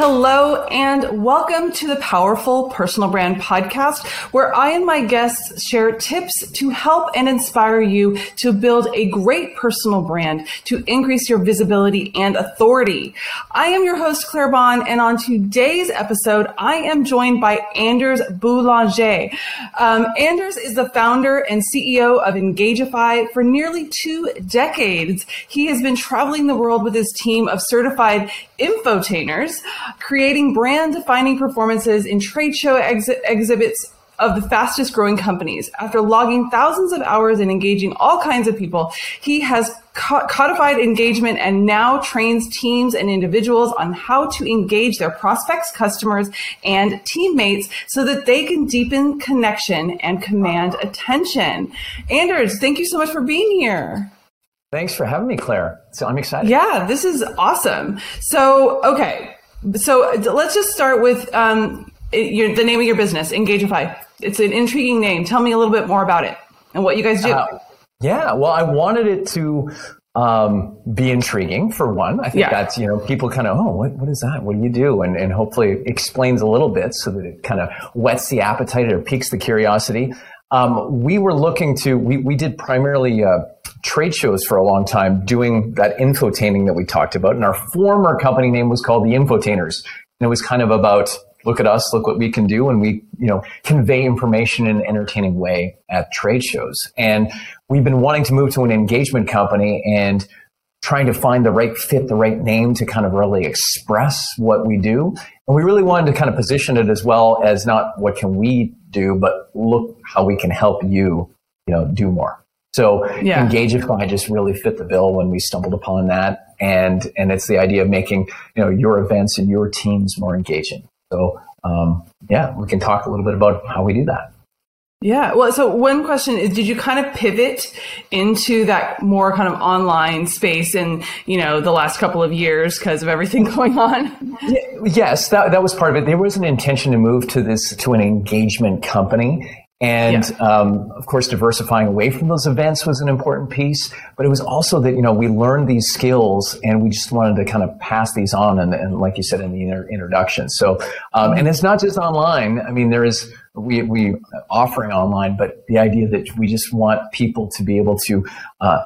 Hello and welcome to the Powerful Personal Brand Podcast, where I and my guests share tips to help and inspire you to build a great personal brand to increase your visibility and authority. I am your host, Claire Bahn, and on today's episode, I am joined by Anders Boulanger. Um, Anders is the founder and CEO of Engagify for nearly two decades. He has been traveling the world with his team of certified infotainers creating brand defining performances in trade show ex- exhibits of the fastest growing companies. After logging thousands of hours and engaging all kinds of people, he has codified engagement and now trains teams and individuals on how to engage their prospects, customers, and teammates so that they can deepen connection and command attention. Anders, thank you so much for being here. Thanks for having me, Claire. So I'm excited. Yeah, this is awesome. So, okay. So let's just start with um, your, the name of your business, Engagify. It's an intriguing name. Tell me a little bit more about it and what you guys do. Uh, yeah, well, I wanted it to um, be intriguing for one. I think yeah. that's, you know, people kind of, oh, what, what is that? What do you do? And, and hopefully explains a little bit so that it kind of whets the appetite or piques the curiosity. Um, we were looking to, we, we did primarily uh, trade shows for a long time doing that infotaining that we talked about. And our former company name was called the Infotainers. And it was kind of about, look at us, look what we can do. And we, you know, convey information in an entertaining way at trade shows. And we've been wanting to move to an engagement company and trying to find the right fit, the right name to kind of really express what we do. And we really wanted to kind of position it as well as not what can we do, but look how we can help you, you know, do more. So yeah. Engagify just really fit the bill when we stumbled upon that. And, and it's the idea of making, you know, your events and your teams more engaging. So, um, yeah, we can talk a little bit about how we do that. Yeah. Well, so one question is, did you kind of pivot into that more kind of online space in, you know, the last couple of years because of everything going on? Yes, that, that was part of it. There was an intention to move to this, to an engagement company. And yeah. um, of course, diversifying away from those events was an important piece. But it was also that you know we learned these skills, and we just wanted to kind of pass these on, and, and like you said in the inter- introduction. So, um, and it's not just online. I mean, there is we we offering online, but the idea that we just want people to be able to. Uh,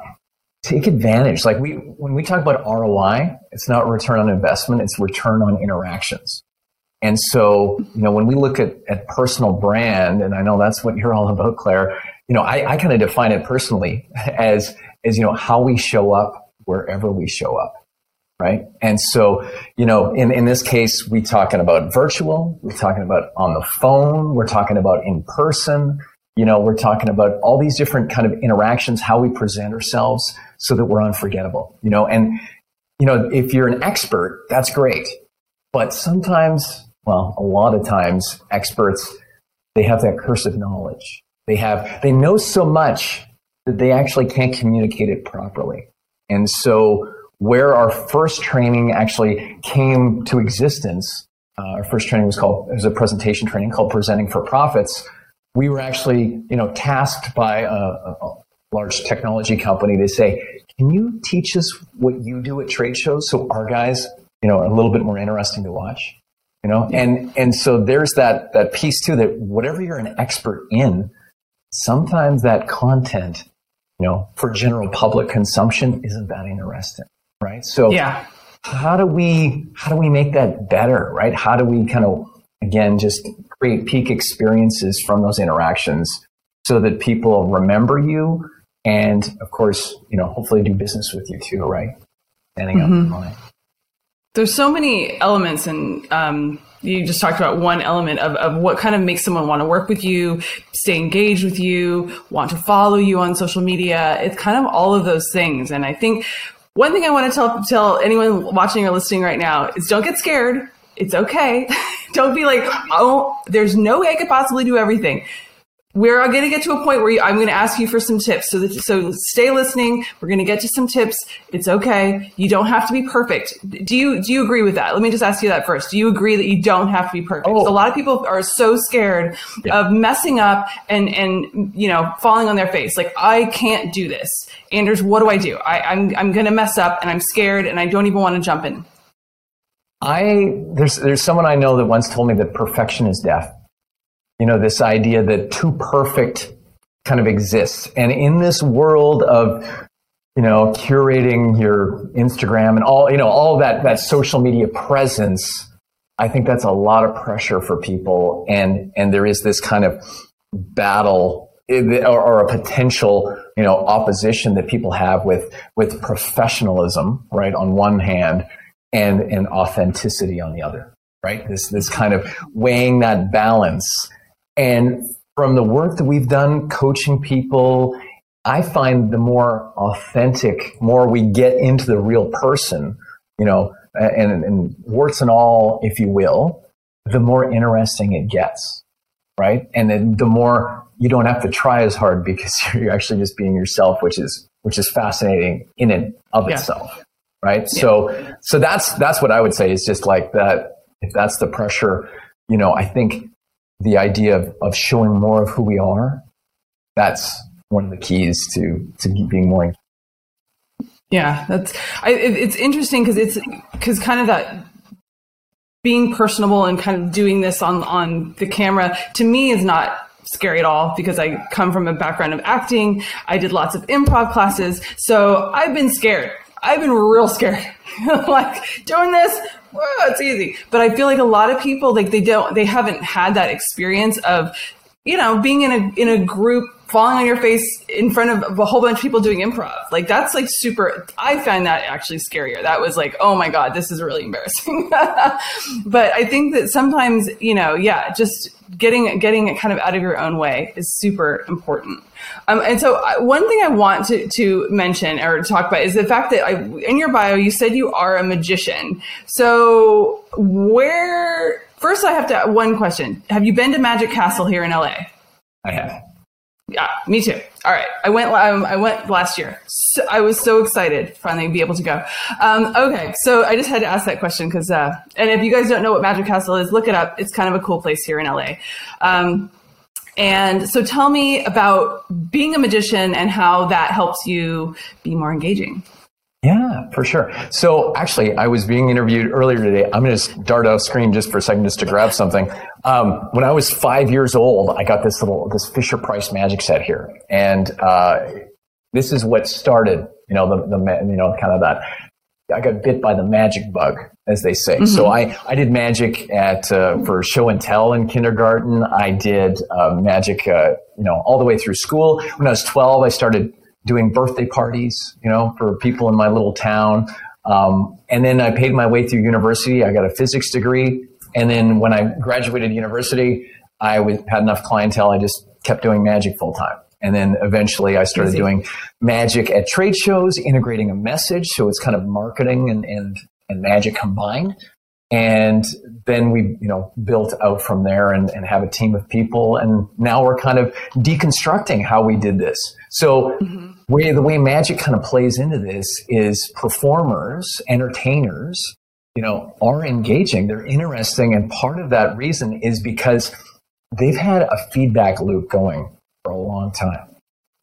take advantage. Like we, when we talk about ROI, it's not return on investment; it's return on interactions. And so, you know, when we look at, at personal brand, and I know that's what you're all about, Claire, you know, I, I kind of define it personally as, as, you know, how we show up wherever we show up. Right. And so, you know, in, in this case, we're talking about virtual, we're talking about on the phone, we're talking about in person, you know, we're talking about all these different kind of interactions, how we present ourselves so that we're unforgettable, you know, and, you know, if you're an expert, that's great. But sometimes well, a lot of times experts, they have that curse of knowledge. They have, they know so much that they actually can't communicate it properly. And so where our first training actually came to existence, uh, our first training was called, it was a presentation training called Presenting for Profits. We were actually, you know, tasked by a, a large technology company to say, can you teach us what you do at trade shows so our guys, you know, are a little bit more interesting to watch? You know? And and so there's that that piece too that whatever you're an expert in sometimes that content you know for general public consumption isn't that interesting right? So yeah. how do we how do we make that better right? How do we kind of again just create peak experiences from those interactions so that people remember you and of course you know hopefully do business with you too right? Standing mm-hmm. up there's so many elements, and um, you just talked about one element of, of what kind of makes someone want to work with you, stay engaged with you, want to follow you on social media. It's kind of all of those things. And I think one thing I want to tell tell anyone watching or listening right now is don't get scared. It's okay. don't be like, oh, there's no way I could possibly do everything we're going to get to a point where you, I'm going to ask you for some tips. So, that, so stay listening. We're going to get to some tips. It's okay. You don't have to be perfect. Do you do you agree with that? Let me just ask you that first. Do you agree that you don't have to be perfect? Oh. a lot of people are so scared yeah. of messing up and and you know falling on their face. Like I can't do this. Anders, what do I do? I, I'm I'm going to mess up and I'm scared and I don't even want to jump in. I there's there's someone I know that once told me that perfection is death. You know, this idea that too perfect kind of exists. And in this world of you know, curating your Instagram and all, you know, all that, that social media presence, I think that's a lot of pressure for people. And, and there is this kind of battle eh, or, or a potential, you know, opposition that people have with, with professionalism, right? On one hand and, and authenticity on the other, right? This, this kind of weighing that balance. And from the work that we've done coaching people I find the more authentic, more we get into the real person, you know, and, and warts and all, if you will, the more interesting it gets, right? And then the more you don't have to try as hard because you're actually just being yourself, which is which is fascinating in and of yeah. itself, right? Yeah. So so that's that's what I would say is just like that. If that's the pressure, you know, I think the idea of, of showing more of who we are, that's one of the keys to to being more. Yeah, that's I, it, it's interesting because it's because kind of that being personable and kind of doing this on on the camera to me is not scary at all because I come from a background of acting. I did lots of improv classes, so I've been scared. I've been real scared. like doing this, whoa, it's easy. But I feel like a lot of people like they don't they haven't had that experience of you know being in a in a group falling on your face in front of a whole bunch of people doing improv. Like that's like super I find that actually scarier. That was like, oh my God, this is really embarrassing. but I think that sometimes, you know, yeah, just getting getting it kind of out of your own way is super important. Um, and so I, one thing I want to, to mention or talk about is the fact that I, in your bio, you said you are a magician. So where, first I have to, one question. Have you been to Magic Castle here in LA? I have. Yeah, me too. All right, I went. Um, I went last year. So I was so excited finally be able to go. Um, okay, so I just had to ask that question because, uh, and if you guys don't know what Magic Castle is, look it up. It's kind of a cool place here in LA. Um, and so, tell me about being a magician and how that helps you be more engaging. Yeah, for sure. So actually, I was being interviewed earlier today. I'm going to dart off screen just for a second, just to grab something. Um, when I was five years old, I got this little this Fisher Price magic set here, and uh, this is what started, you know, the, the you know kind of that. I got bit by the magic bug, as they say. Mm-hmm. So I, I did magic at uh, for show and tell in kindergarten. I did uh, magic, uh, you know, all the way through school. When I was 12, I started doing birthday parties, you know, for people in my little town. Um, and then I paid my way through university. I got a physics degree. And then when I graduated university, I was, had enough clientele. I just kept doing magic full time. And then eventually I started Easy. doing magic at trade shows, integrating a message. So it's kind of marketing and, and, and magic combined. And then we, you know, built out from there and, and have a team of people. And now we're kind of deconstructing how we did this. So mm-hmm. way, the way magic kind of plays into this is performers, entertainers, you know, are engaging. They're interesting. And part of that reason is because they've had a feedback loop going for a long time.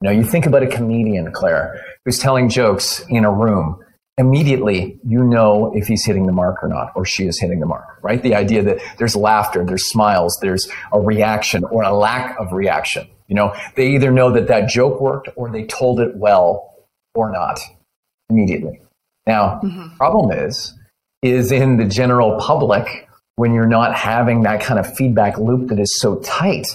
You know, you think about a comedian, Claire, who's telling jokes in a room immediately you know if he's hitting the mark or not, or she is hitting the mark, right? The idea that there's laughter, there's smiles, there's a reaction or a lack of reaction. You know, they either know that that joke worked or they told it well or not immediately. Now, mm-hmm. problem is, is in the general public when you're not having that kind of feedback loop that is so tight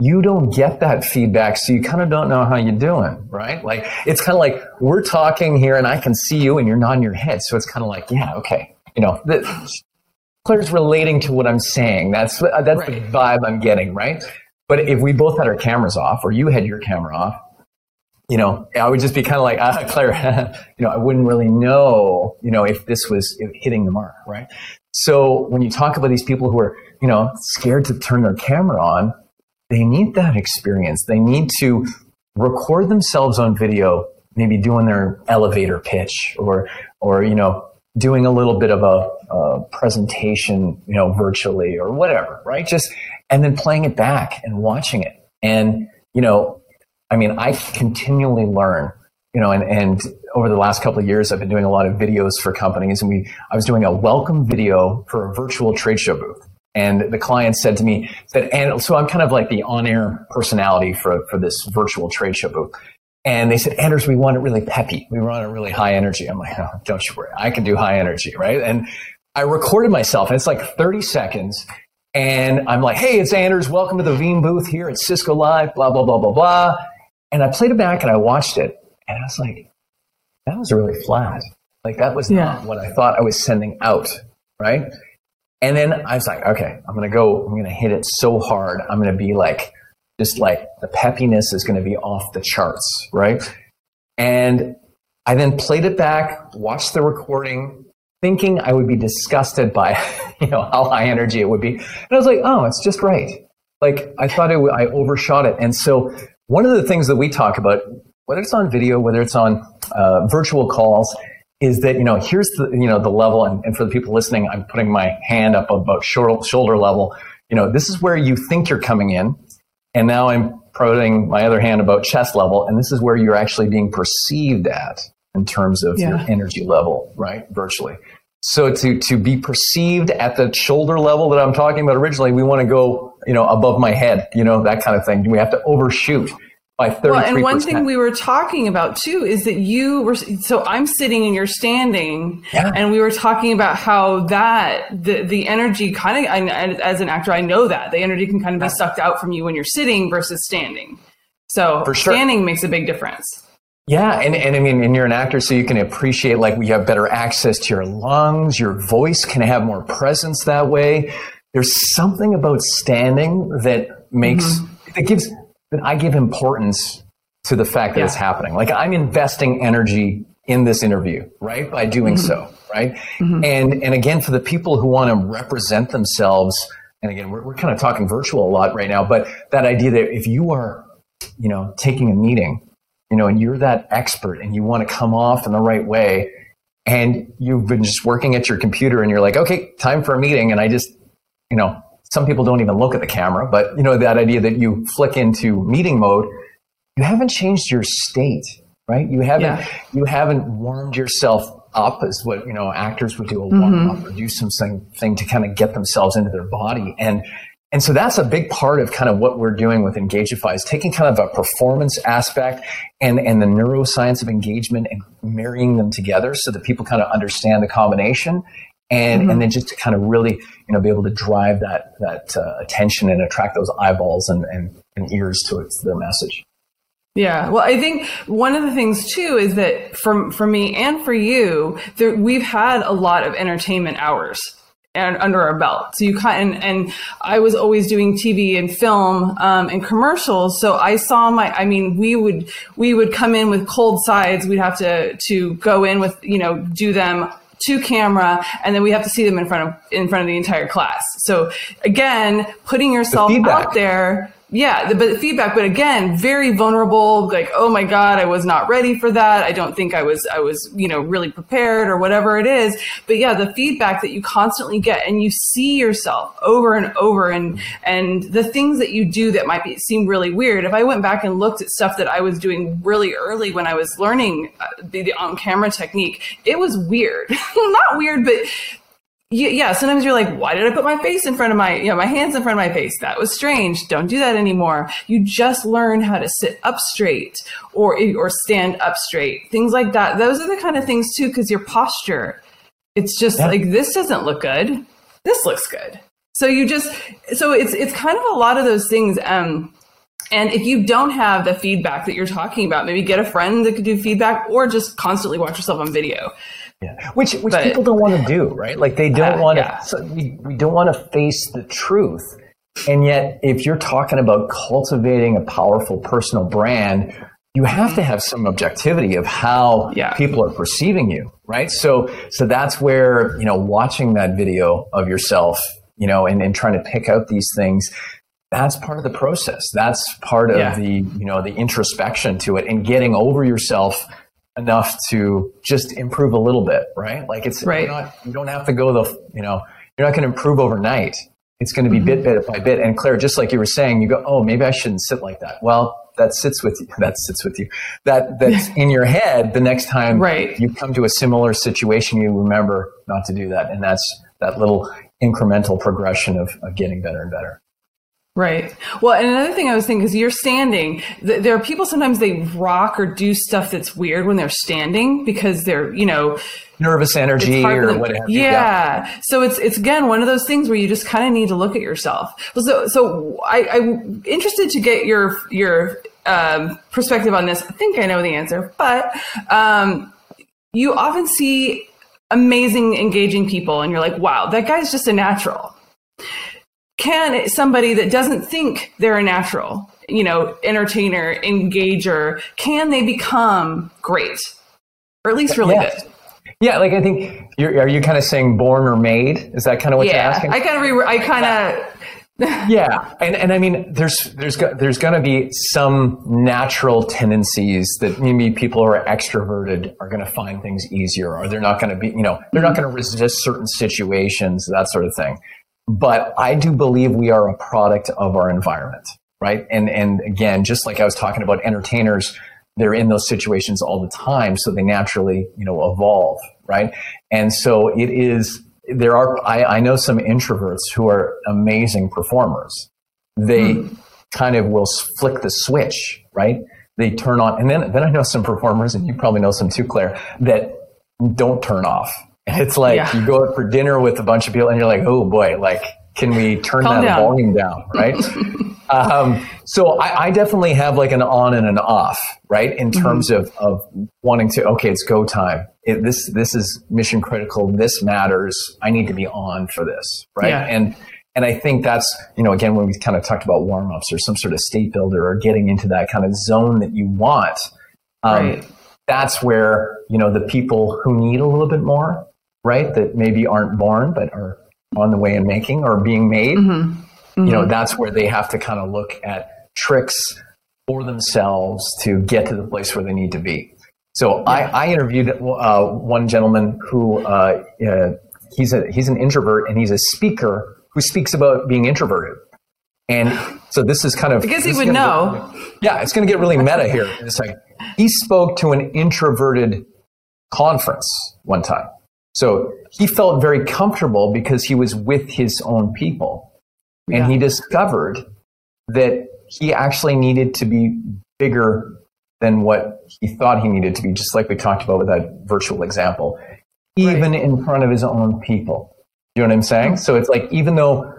you don't get that feedback, so you kind of don't know how you're doing, right? Like it's kind of like we're talking here, and I can see you, and you're nodding your head, so it's kind of like, yeah, okay, you know, the, Claire's relating to what I'm saying. That's that's right. the vibe I'm getting, right? But if we both had our cameras off, or you had your camera off, you know, I would just be kind of like, ah, Claire, you know, I wouldn't really know, you know, if this was hitting the mark, right? So when you talk about these people who are, you know, scared to turn their camera on, they need that experience. They need to record themselves on video, maybe doing their elevator pitch or, or, you know, doing a little bit of a, a presentation, you know, virtually or whatever, right? Just, and then playing it back and watching it. And, you know, I mean, I continually learn you know, and, and over the last couple of years, I've been doing a lot of videos for companies and we, I was doing a welcome video for a virtual trade show booth. And the client said to me that, and so I'm kind of like the on-air personality for, for this virtual trade show booth. And they said, Anders, we want it really peppy. We want it really high energy. I'm like, oh, don't you worry. I can do high energy, right? And I recorded myself and it's like 30 seconds. And I'm like, hey, it's Anders. Welcome to the Veeam booth here at Cisco Live, blah, blah, blah, blah, blah. And I played it back and I watched it. And I was like, that was really flat. Like that was yeah. not what I thought I was sending out, right? And then I was like, okay, I'm going to go, I'm going to hit it so hard. I'm going to be like, just like the peppiness is going to be off the charts, right? And I then played it back, watched the recording, thinking I would be disgusted by, you know, how high energy it would be. And I was like, oh, it's just right. Like I thought it, I overshot it. And so one of the things that we talk about, whether it's on video, whether it's on uh, virtual calls, is that you know here's the you know the level, and, and for the people listening, I'm putting my hand up about shoulder, shoulder level. You know, this is where you think you're coming in, and now I'm putting my other hand about chest level, and this is where you're actually being perceived at in terms of yeah. your energy level, right? Virtually. So to to be perceived at the shoulder level that I'm talking about originally, we want to go, you know, above my head, you know, that kind of thing. We have to overshoot by 33%. Well, and one thing we were talking about too is that you were so I'm sitting and you're standing yeah. and we were talking about how that the the energy kind of as an actor I know that the energy can kind of be sucked out from you when you're sitting versus standing. So For sure. standing makes a big difference. Yeah, and, and I mean, and you're an actor, so you can appreciate like we have better access to your lungs, your voice can have more presence that way. There's something about standing that makes mm-hmm. that gives that I give importance to the fact that yeah. it's happening. Like I'm investing energy in this interview, right? By doing mm-hmm. so, right? Mm-hmm. And and again, for the people who want to represent themselves, and again, we're, we're kind of talking virtual a lot right now, but that idea that if you are, you know, taking a meeting you know, and you're that expert and you want to come off in the right way and you've been just working at your computer and you're like, okay, time for a meeting. And I just, you know, some people don't even look at the camera, but you know, that idea that you flick into meeting mode, you haven't changed your state, right? You haven't, yeah. you haven't warmed yourself up as what, you know, actors would do a warm mm-hmm. up or do something thing to kind of get themselves into their body. And and so that's a big part of kind of what we're doing with Engagify is taking kind of a performance aspect and, and the neuroscience of engagement and marrying them together so that people kind of understand the combination and, mm-hmm. and then just to kind of really, you know, be able to drive that, that uh, attention and attract those eyeballs and, and, and ears to, to the message. Yeah. Well, I think one of the things too is that for, for me and for you, there, we've had a lot of entertainment hours and under our belt. So you kind and, and I was always doing TV and film um, and commercials. So I saw my. I mean, we would we would come in with cold sides. We'd have to to go in with you know do them to camera and then we have to see them in front of in front of the entire class. So again putting yourself the out there yeah, the, but feedback, but again, very vulnerable. Like, oh my god, I was not ready for that. I don't think I was, I was, you know, really prepared or whatever it is. But yeah, the feedback that you constantly get, and you see yourself over and over, and and the things that you do that might be, seem really weird. If I went back and looked at stuff that I was doing really early when I was learning uh, the, the on camera technique, it was weird. not weird, but yeah, sometimes you're like, why did I put my face in front of my, you know, my hands in front of my face? That was strange. Don't do that anymore. You just learn how to sit up straight or, or stand up straight. Things like that. Those are the kind of things too, because your posture, it's just yeah. like, this doesn't look good. This looks good. So you just, so it's, it's kind of a lot of those things. Um, and if you don't have the feedback that you're talking about, maybe get a friend that could do feedback or just constantly watch yourself on video yeah. Which which but, people don't want to do, right? Like they don't uh, want to. Yeah. So we, we don't want to face the truth. And yet, if you're talking about cultivating a powerful personal brand, you have to have some objectivity of how yeah. people are perceiving you, right? So, so that's where you know watching that video of yourself, you know, and, and trying to pick out these things. That's part of the process. That's part of yeah. the you know the introspection to it, and getting over yourself enough to just improve a little bit, right? Like it's right. Not, you don't have to go the you know you're not going to improve overnight. It's going to be mm-hmm. bit bit by bit. And Claire, just like you were saying, you go, oh, maybe I shouldn't sit like that. Well, that sits with you. That sits with you. That that's in your head. The next time right. you come to a similar situation, you remember not to do that, and that's that little incremental progression of, of getting better and better. Right. Well, and another thing I was thinking is you're standing. There are people sometimes they rock or do stuff that's weird when they're standing because they're, you know, nervous energy or whatever. Yeah. yeah. So it's it's again one of those things where you just kind of need to look at yourself. So so I, I'm interested to get your your um, perspective on this. I think I know the answer, but um, you often see amazing, engaging people, and you're like, wow, that guy's just a natural can somebody that doesn't think they're a natural, you know, entertainer, engager, can they become great? Or at least really yes. good? Yeah, like I think you're, you kind of saying born or made? Is that kind of what yeah, you're asking? I kind of, re- I kind of. yeah, and and I mean, there's there's there's going to be some natural tendencies that maybe people who are extroverted are going to find things easier, or they're not going to be, you know, they're not going to resist certain situations, that sort of thing. But I do believe we are a product of our environment, right? And and again, just like I was talking about entertainers, they're in those situations all the time, so they naturally, you know, evolve, right? And so it is. There are. I, I know some introverts who are amazing performers. They mm. kind of will flick the switch, right? They turn on, and then then I know some performers, and you probably know some too, Claire, that don't turn off it's like yeah. you go out for dinner with a bunch of people and you're like, oh boy, like, can we turn that down. volume down? Right. um, so I, I, definitely have like an on and an off, right? In mm-hmm. terms mm-hmm. of, of wanting to, okay, it's go time. It, this, this is mission critical. This matters. I need to be on for this. Right. Yeah. And, and I think that's, you know, again, when we kind of talked about warm ups or some sort of state builder or getting into that kind of zone that you want, um, right. that's where, you know, the people who need a little bit more right? That maybe aren't born but are on the way in making or being made. Mm-hmm. Mm-hmm. You know, that's where they have to kind of look at tricks for themselves to get to the place where they need to be. So yeah. I, I, interviewed uh, one gentleman who uh, uh, he's a he's an introvert and he's a speaker who speaks about being introverted. And so this is kind of because he would know. Get, yeah, it's going to get really meta here in a second. He spoke to an introverted conference one time. So he felt very comfortable because he was with his own people. And yeah. he discovered that he actually needed to be bigger than what he thought he needed to be, just like we talked about with that virtual example, even right. in front of his own people. You know what I'm saying? Mm-hmm. So it's like, even though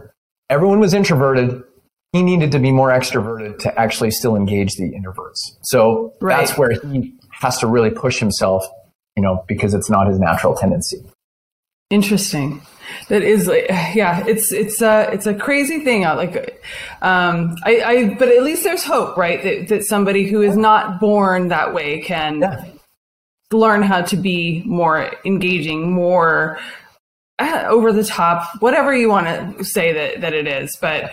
everyone was introverted, he needed to be more extroverted to actually still engage the introverts. So right. that's where he has to really push himself you know, because it's not his natural tendency. Interesting. That is, yeah, it's it's a it's a crazy thing. Like, um, I, I but at least there's hope, right? That that somebody who is not born that way can yeah. learn how to be more engaging, more over the top, whatever you want to say that that it is. But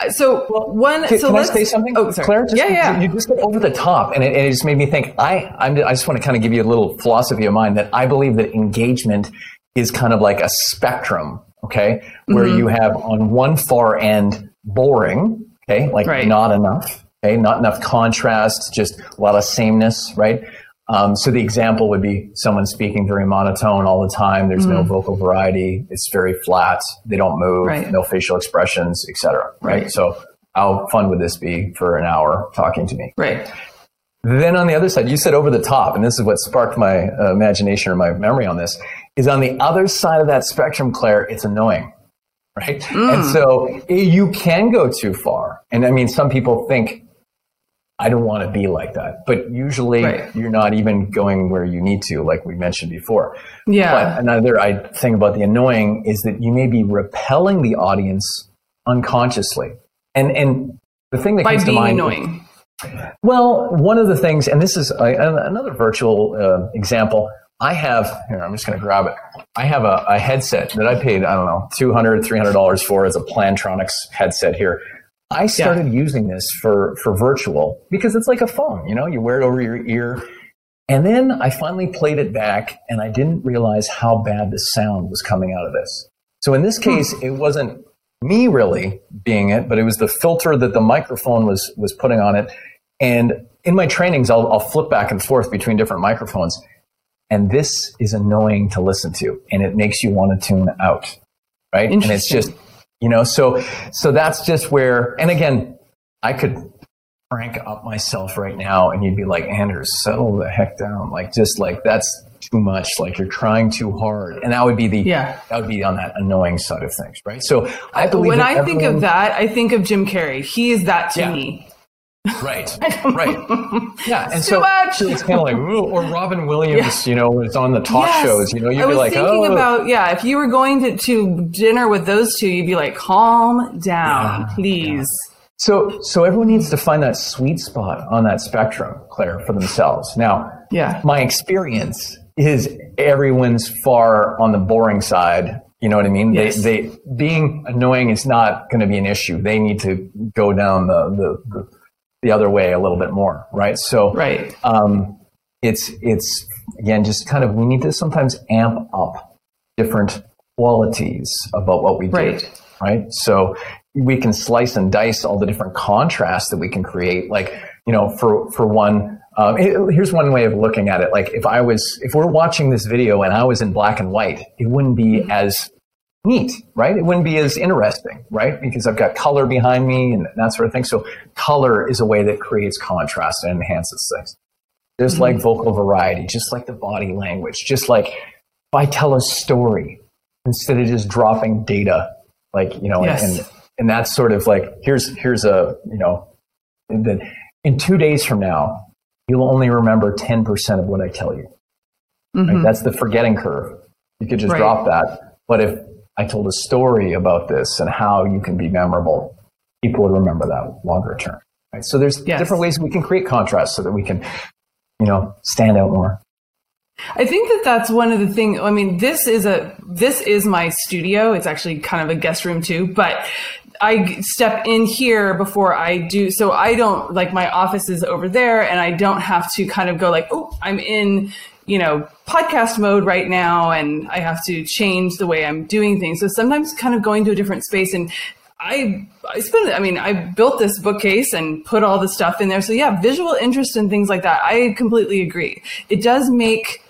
uh, so one. Can, so can I say something? Oh, sorry. Claire, just, yeah, yeah. You just over the top, and it, it just made me think. I I'm, i just want to kind of give you a little philosophy of mine that I believe that engagement is kind of like a spectrum. Okay, where mm-hmm. you have on one far end boring. Okay, like right. not enough. Okay, not enough contrast, just a lot of sameness. Right. Um, so the example would be someone speaking very monotone all the time. There's mm-hmm. no vocal variety. It's very flat. They don't move. Right. No facial expressions, etc. Right? right. So how fun would this be for an hour talking to me? Right. Then on the other side, you said over the top, and this is what sparked my uh, imagination or my memory on this, is on the other side of that spectrum, Claire, it's annoying. Right. Mm. And so you can go too far. And I mean, some people think I don't want to be like that. But usually right. you're not even going where you need to, like we mentioned before. Yeah. But another I thing about the annoying is that you may be repelling the audience unconsciously. And and the thing that By comes to mind annoying. Well, one of the things, and this is a, another virtual uh, example. I have here. I'm just going to grab it. I have a, a, headset that I paid. I don't know, 200 300 dollars for as a Plantronics headset here I started yeah. using this for, for virtual because it's like a phone, you know, you wear it over your ear. And then I finally played it back and I didn't realize how bad the sound was coming out of this. So in this case, hmm. it wasn't me really being it, but it was the filter that the microphone was, was putting on it. And in my trainings, I'll, I'll flip back and forth between different microphones. And this is annoying to listen to and it makes you want to tune out. Right. And it's just, you know, so, so that's just where, and again, I could crank up myself right now and you'd be like, Anders, settle the heck down. Like, just like, that's too much. Like you're trying too hard. And that would be the, yeah, that would be on that annoying side of things. Right. So I believe when I everyone, think of that, I think of Jim Carrey. He is that to yeah. me. Right, right, yeah, and so, so, it's kind of like, ooh, or Robin Williams, yeah. you know, it's on the talk yes. shows, you know, you'd I be like, thinking oh, about, yeah, if you were going to, to dinner with those two, you'd be like, calm down, yeah, please. Yeah. So, so everyone needs to find that sweet spot on that spectrum, Claire, for themselves. Now, yeah, my experience is everyone's far on the boring side. You know what I mean? Yes. They, they being annoying is not going to be an issue. They need to go down the, the, the the other way a little bit more, right? So, right. Um, it's it's again just kind of we need to sometimes amp up different qualities about what we do, right? right? So we can slice and dice all the different contrasts that we can create. Like you know, for for one, um, here's one way of looking at it. Like if I was if we're watching this video and I was in black and white, it wouldn't be as neat, right? It wouldn't be as interesting, right? Because I've got color behind me and that sort of thing. So color is a way that creates contrast and enhances things. Just mm-hmm. like vocal variety, just like the body language, just like if I tell a story instead of just dropping data, like, you know, yes. and, and that's sort of like, here's, here's a, you know, in, in two days from now, you'll only remember 10% of what I tell you. Mm-hmm. Right? That's the forgetting curve. You could just right. drop that. But if I told a story about this and how you can be memorable, people would remember that longer term. Right? So there's yes. different ways we can create contrast so that we can, you know, stand out more. I think that that's one of the things. I mean, this is a this is my studio. It's actually kind of a guest room too, but I step in here before I do. So I don't like my office is over there, and I don't have to kind of go like, oh, I'm in you know, podcast mode right now and I have to change the way I'm doing things. So sometimes kind of going to a different space and I I spend I mean I built this bookcase and put all the stuff in there. So yeah, visual interest and things like that. I completely agree. It does make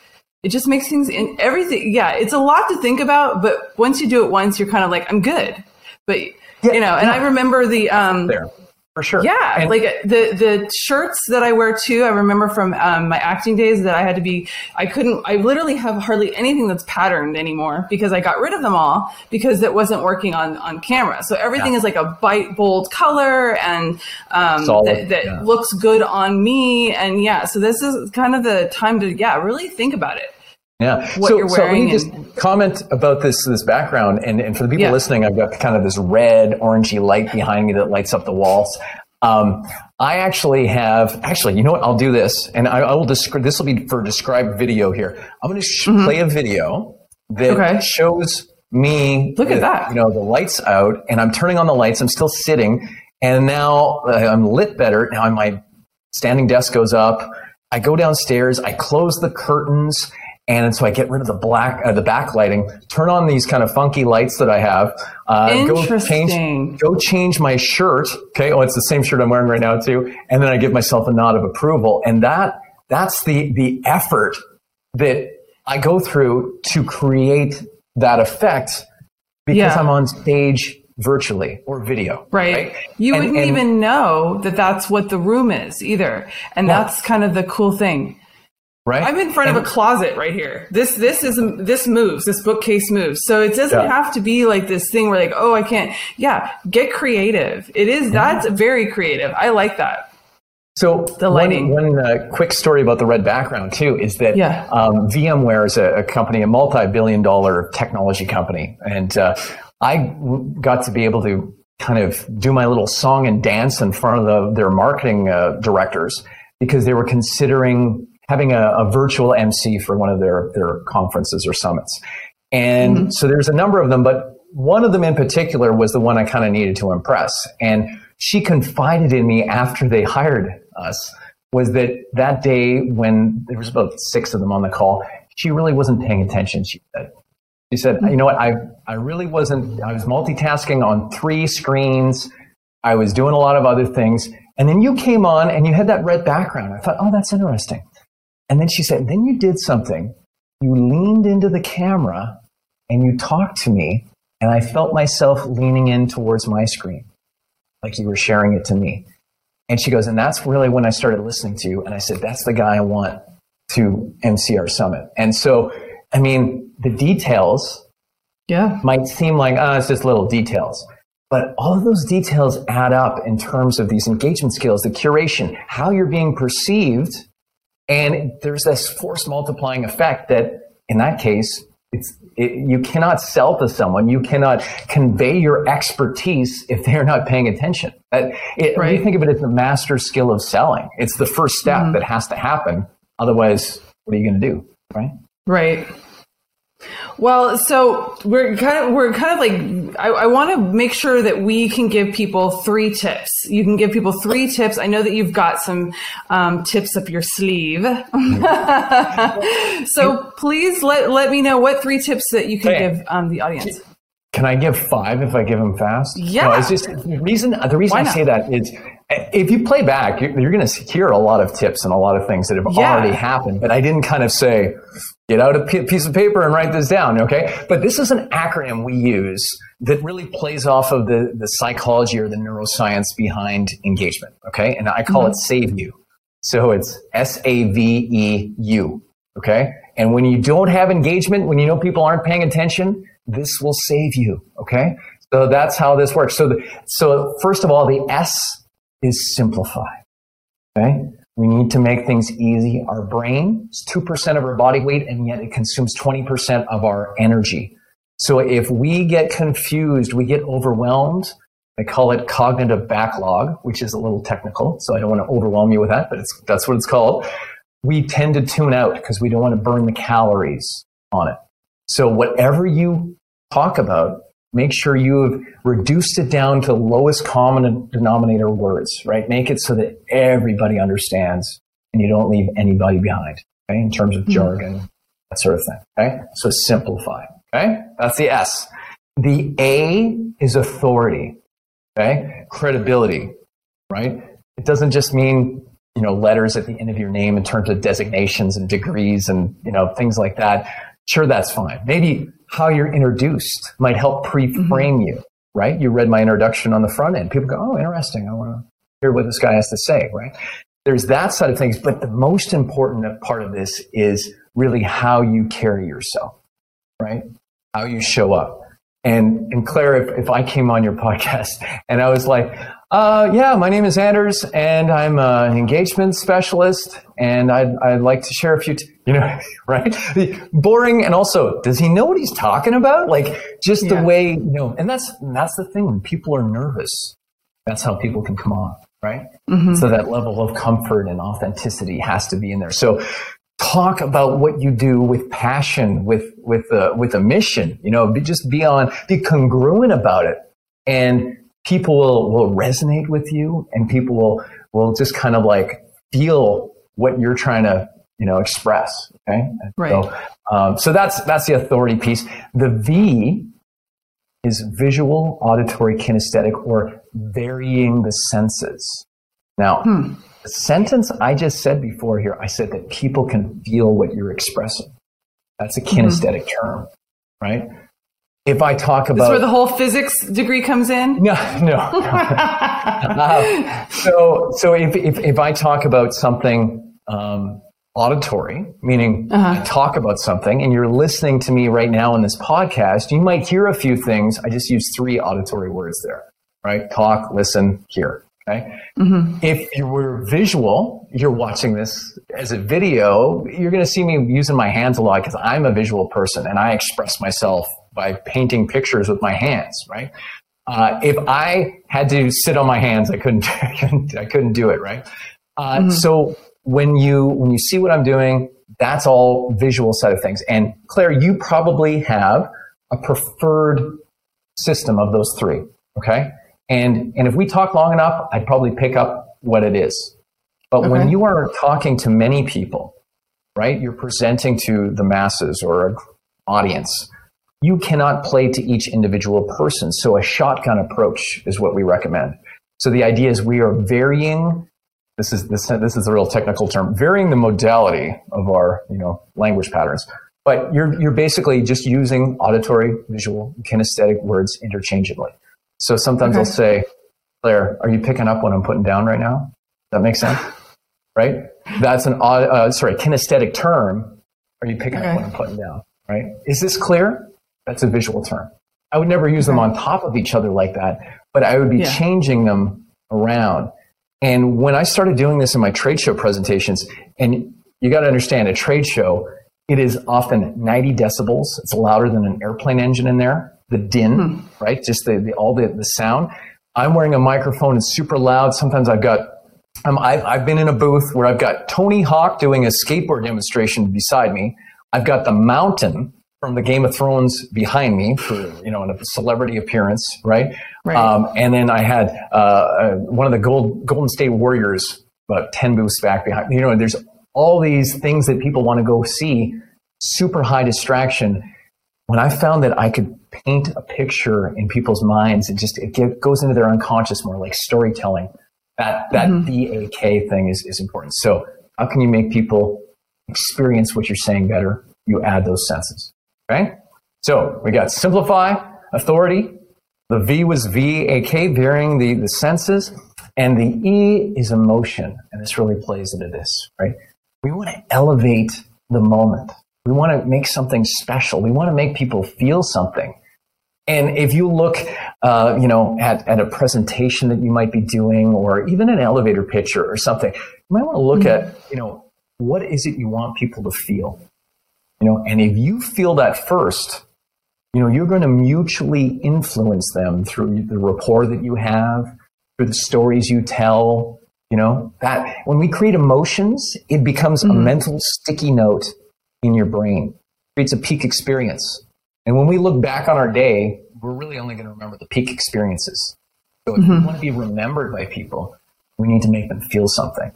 it just makes things in everything. Yeah, it's a lot to think about, but once you do it once, you're kind of like I'm good. But yeah, you know, and yeah. I remember the um there for sure. Yeah, and like the the shirts that I wear too. I remember from um, my acting days that I had to be. I couldn't. I literally have hardly anything that's patterned anymore because I got rid of them all because it wasn't working on on camera. So everything yeah. is like a bright, bold color and um, that, that yeah. looks good on me. And yeah, so this is kind of the time to yeah really think about it. Yeah. What so, you're wearing. So let me just comment about this this background, and, and for the people yeah. listening, I've got kind of this red orangey light behind me that lights up the walls. Um, I actually have actually, you know what? I'll do this, and I, I will describe. This will be for described video here. I'm going to sh- mm-hmm. play a video that okay. shows me. Look at that. You know, the lights out, and I'm turning on the lights. I'm still sitting, and now uh, I'm lit better. Now my standing desk goes up. I go downstairs. I close the curtains and so I get rid of the black, uh, the backlighting, turn on these kind of funky lights that I have. Uh, go change, go change my shirt. Okay. Oh, it's the same shirt I'm wearing right now too. And then I give myself a nod of approval. And that, that's the, the effort that I go through to create that effect because yeah. I'm on stage virtually or video. Right. right? You and, wouldn't and, even know that that's what the room is either. And yeah. that's kind of the cool thing. Right. I'm in front and, of a closet right here. This this is this moves. This bookcase moves. So it doesn't yeah. have to be like this thing where like, oh, I can't. Yeah, get creative. It is that's very creative. I like that. So the lighting. One, one uh, quick story about the red background too is that yeah. um, VMware is a, a, company, a multi-billion-dollar technology company, and uh, I got to be able to kind of do my little song and dance in front of the, their marketing uh, directors because they were considering having a, a, virtual MC for one of their, their conferences or summits. And mm-hmm. so there's a number of them, but one of them in particular was the one I kind of needed to impress. And she confided in me after they hired us was that that day when there was about six of them on the call, she really wasn't paying attention. She said, she said, you know what? I, I really wasn't, I was multitasking on three screens I was doing a lot of other things. And then you came on and you had that red background. I thought, oh, that's interesting. And then she said, then you did something. You leaned into the camera and you talked to me. And I felt myself leaning in towards my screen, like you were sharing it to me. And she goes, and that's really when I started listening to you. And I said, that's the guy I want to MC our summit. And so, I mean, the details yeah. might seem like, oh, it's just little details. But all of those details add up in terms of these engagement skills, the curation, how you're being perceived. And there's this force multiplying effect that in that case, it's, it, you cannot sell to someone. You cannot convey your expertise if they're not paying attention. It, right. You think of it as the master skill of selling. It's the first step mm-hmm. that has to happen. Otherwise, what are you going to do? Right. Right. Well, so we're kind of we're kind of like I, I want to make sure that we can give people three tips. You can give people three tips. I know that you've got some um, tips up your sleeve. so please let let me know what three tips that you can hey, give um, the audience. Can I give five if I give them fast? Yeah. No, it's just the reason. The reason I say that is if you play back, you're, you're going to hear a lot of tips and a lot of things that have yeah. already happened. But I didn't kind of say, get out a piece of paper and write this down. Okay. But this is an acronym we use that really plays off of the, the psychology or the neuroscience behind engagement. Okay. And I call mm-hmm. it save you. So it's S A V E U. Okay. And when you don't have engagement, when you know people aren't paying attention, this will save you. Okay. So that's how this works. So, the, so first of all, the S is simplify. Okay? We need to make things easy. Our brain is 2% of our body weight, and yet it consumes 20% of our energy. So if we get confused, we get overwhelmed. I call it cognitive backlog, which is a little technical, so I don't want to overwhelm you with that, but that's what it's called. We tend to tune out because we don't want to burn the calories on it. So whatever you talk about, make sure you've reduced it down to the lowest common denominator words, right? Make it so that everybody understands and you don't leave anybody behind, okay? In terms of mm-hmm. jargon, that sort of thing, okay? So simplify, okay? That's the S. The A is authority, okay? Credibility, right? It doesn't just mean, you know, letters at the end of your name in terms of designations and degrees and, you know, things like that. Sure, that's fine. Maybe how you're introduced might help pre-frame mm-hmm. you, right? You read my introduction on the front end. People go, oh, interesting. I want to hear what this guy has to say, right? There's that side of things, but the most important part of this is really how you carry yourself, right? How you show up. And, and Claire, if, if I came on your podcast and I was like, uh, yeah, my name is Anders and I'm an engagement specialist and I'd, I'd like to share a few, t-, you know, right? Boring. And also, does he know what he's talking about? Like just yeah. the way, you know, and that's, that's the thing when people are nervous, that's how people can come on, right? Mm-hmm. So that level of comfort and authenticity has to be in there. So talk about what you do with passion, with with a, with a mission. You know, be, just be on, be congruent about it, and people will will resonate with you, and people will will just kind of like feel what you're trying to you know express. Okay, right. So, um, so that's that's the authority piece. The V is visual, auditory, kinesthetic, or varying the senses. Now. Hmm the sentence I just said before here, I said that people can feel what you're expressing. That's a mm-hmm. kinesthetic mm-hmm. term, right? If I talk about. This where the whole physics degree comes in? No, no. uh, so, so if, if, if, I talk about something um, auditory, meaning uh-huh. I talk about something and you're listening to me right now in this podcast, you might hear a few things. I just use three auditory words there, right? Talk, listen, hear. Okay. Mm-hmm. If you were visual, you're watching this as a video, you're going to see me using my hands a lot because I'm a visual person and I express myself by painting pictures with my hands, right? Uh, if I had to sit on my hands, I couldn't, I couldn't, I couldn't do it, right? Uh, mm-hmm. So when you, when you see what I'm doing, that's all visual side of things. And Claire, you probably have a preferred system of those three. Okay. And, and if we talk long enough, I'd probably pick up what it is. But okay. when you are talking to many people, right, you're presenting to the masses or an audience, you cannot play to each individual person. So a shotgun approach is what we recommend. So the idea is we are varying. This is this, this is a real technical term. Varying the modality of our you know language patterns, but you're you're basically just using auditory, visual, kinesthetic words interchangeably. So sometimes okay. I'll say, Claire, are you picking up what I'm putting down right now? That makes sense, right? That's an uh, sorry kinesthetic term. Are you picking okay. up what I'm putting down? Right? Is this clear? That's a visual term. I would never use them on top of each other like that, but I would be yeah. changing them around. And when I started doing this in my trade show presentations, and you got to understand a trade show, it is often 90 decibels. It's louder than an airplane engine in there. The din, hmm. right? Just the, the all the, the sound. I'm wearing a microphone. It's super loud. Sometimes I've got um, I've, I've been in a booth where I've got Tony Hawk doing a skateboard demonstration beside me. I've got the mountain from the Game of Thrones behind me for you know a celebrity appearance, right? Right. Um, and then I had uh, uh, one of the Gold, Golden State Warriors about ten booths back behind. You know, there's all these things that people want to go see. Super high distraction. When I found that I could paint a picture in people's minds, it just it get, goes into their unconscious more, like storytelling. That that mm-hmm. VAK thing is is important. So how can you make people experience what you're saying better? You add those senses. Okay? So we got simplify, authority. The V was VAK, varying the, the senses. And the E is emotion. And this really plays into this, right? We want to elevate the moment. We want to make something special. We want to make people feel something. And if you look, uh, you know, at, at a presentation that you might be doing, or even an elevator picture or something, you might want to look mm-hmm. at, you know, what is it you want people to feel? You know, and if you feel that first, you know, you're going to mutually influence them through the rapport that you have, through the stories you tell. You know, that when we create emotions, it becomes mm-hmm. a mental sticky note in your brain, it creates a peak experience. And when we look back on our day, we're really only going to remember the peak experiences. So if mm-hmm. we want to be remembered by people, we need to make them feel something.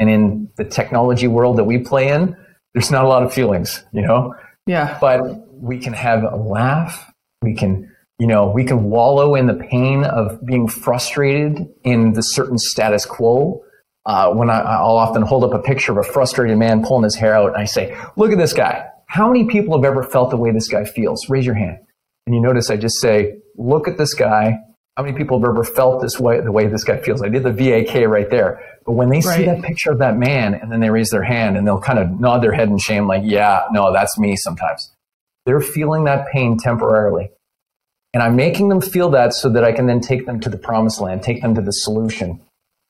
And in the technology world that we play in, there's not a lot of feelings, you know? Yeah. But we can have a laugh. We can, you know, we can wallow in the pain of being frustrated in the certain status quo. Uh, when I, I'll often hold up a picture of a frustrated man pulling his hair out and I say, look at this guy. How many people have ever felt the way this guy feels? Raise your hand. And you notice I just say, look at this guy. How many people have ever felt this way, the way this guy feels? I did the VAK right there. But when they right. see that picture of that man and then they raise their hand and they'll kind of nod their head in shame, like, yeah, no, that's me sometimes. They're feeling that pain temporarily. And I'm making them feel that so that I can then take them to the promised land, take them to the solution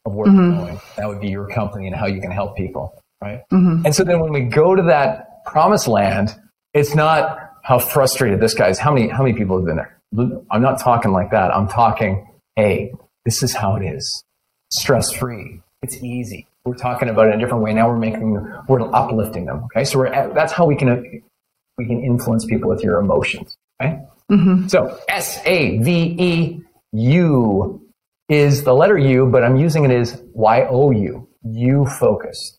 of where mm-hmm. we're going. That would be your company and how you can help people. Right. Mm-hmm. And so then when we go to that promised land, it's not how frustrated this guy is. How many, how many people have been there? I'm not talking like that. I'm talking, hey, this is how it is. Stress free. It's easy. We're talking about it in a different way. Now we're making, we're uplifting them. Okay. So we're, that's how we can, we can influence people with your emotions. Okay. Mm-hmm. So S A V E U is the letter U, but I'm using it as Y O U. You focused.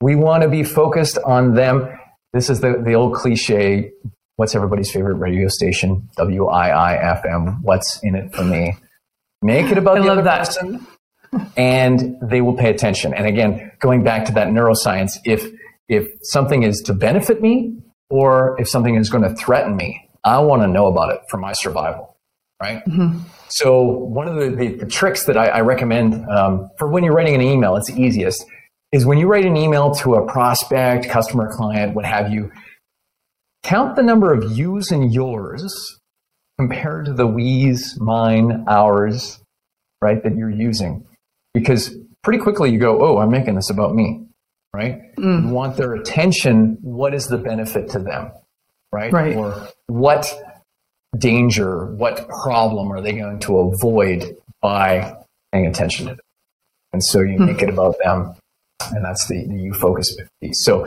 We want to be focused on them. This is the, the old cliche. What's everybody's favorite radio station? W I I F M. What's in it for me? Make it about I the other that. person and they will pay attention. And again, going back to that neuroscience, if if something is to benefit me or if something is going to threaten me, I want to know about it for my survival, right? Mm-hmm. So one of the, the, the tricks that I, I recommend um, for when you're writing an email, it's easiest, is when you write an email to a prospect, customer, client, what have you, count the number of yous and yours compared to the we's, mine, ours, right, that you're using because pretty quickly you go, oh, I'm making this about me, right? Mm. You want their attention. What is the benefit to them, right? Right. Or what danger, what problem are they going to avoid by paying attention to it? And so you mm. make it about them. And that's the, the you focus piece. So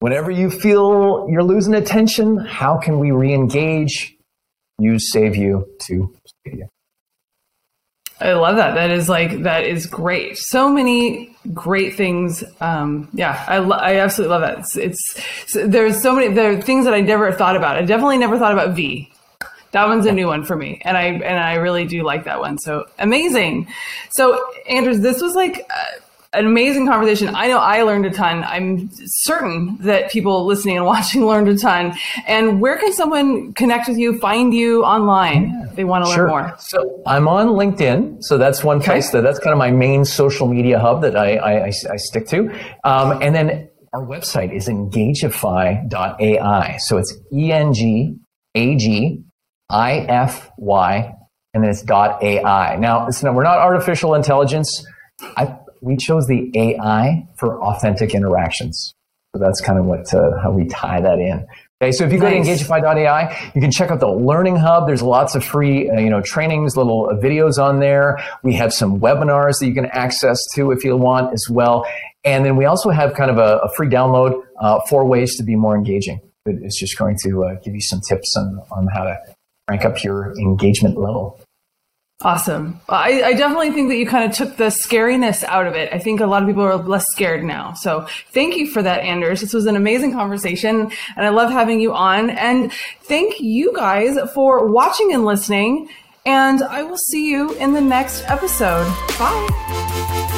whenever you feel you're losing attention, how can we re-engage? Use save you to save you. I love that. That is like that is great. So many great things. Um, yeah, I, lo- I absolutely love that. It's, it's, there's so many there are things that I never thought about. I definitely never thought about V. That one's a new one for me, and I and I really do like that one. So amazing. So Anders, this was like. Uh, an amazing conversation. I know I learned a ton. I'm certain that people listening and watching learned a ton. And where can someone connect with you, find you online yeah, if they want to sure. learn more? So I'm on LinkedIn. So that's one okay. place that that's kind of my main social media hub that I, I, I, I stick to. Um, and then our website is engagify.ai. So it's E N G A G I F Y, and then it's .ai. Now, it's not, we're not artificial intelligence. I, we chose the AI for authentic interactions. So that's kind of what uh, how we tie that in. Okay, so if you nice. go to engagify.ai, you can check out the Learning Hub. There's lots of free, uh, you know, trainings, little videos on there. We have some webinars that you can access to if you want as well. And then we also have kind of a, a free download, uh, four ways to be more engaging. It's just going to uh, give you some tips on, on how to rank up your engagement level. Awesome. I, I, definitely think that you kind of took the scariness out of it. I think a lot of people are less scared now. So thank you for that, Anders. This was an amazing conversation and I love having you on. And thank you guys for watching and listening. And I will see you in the next episode. Bye.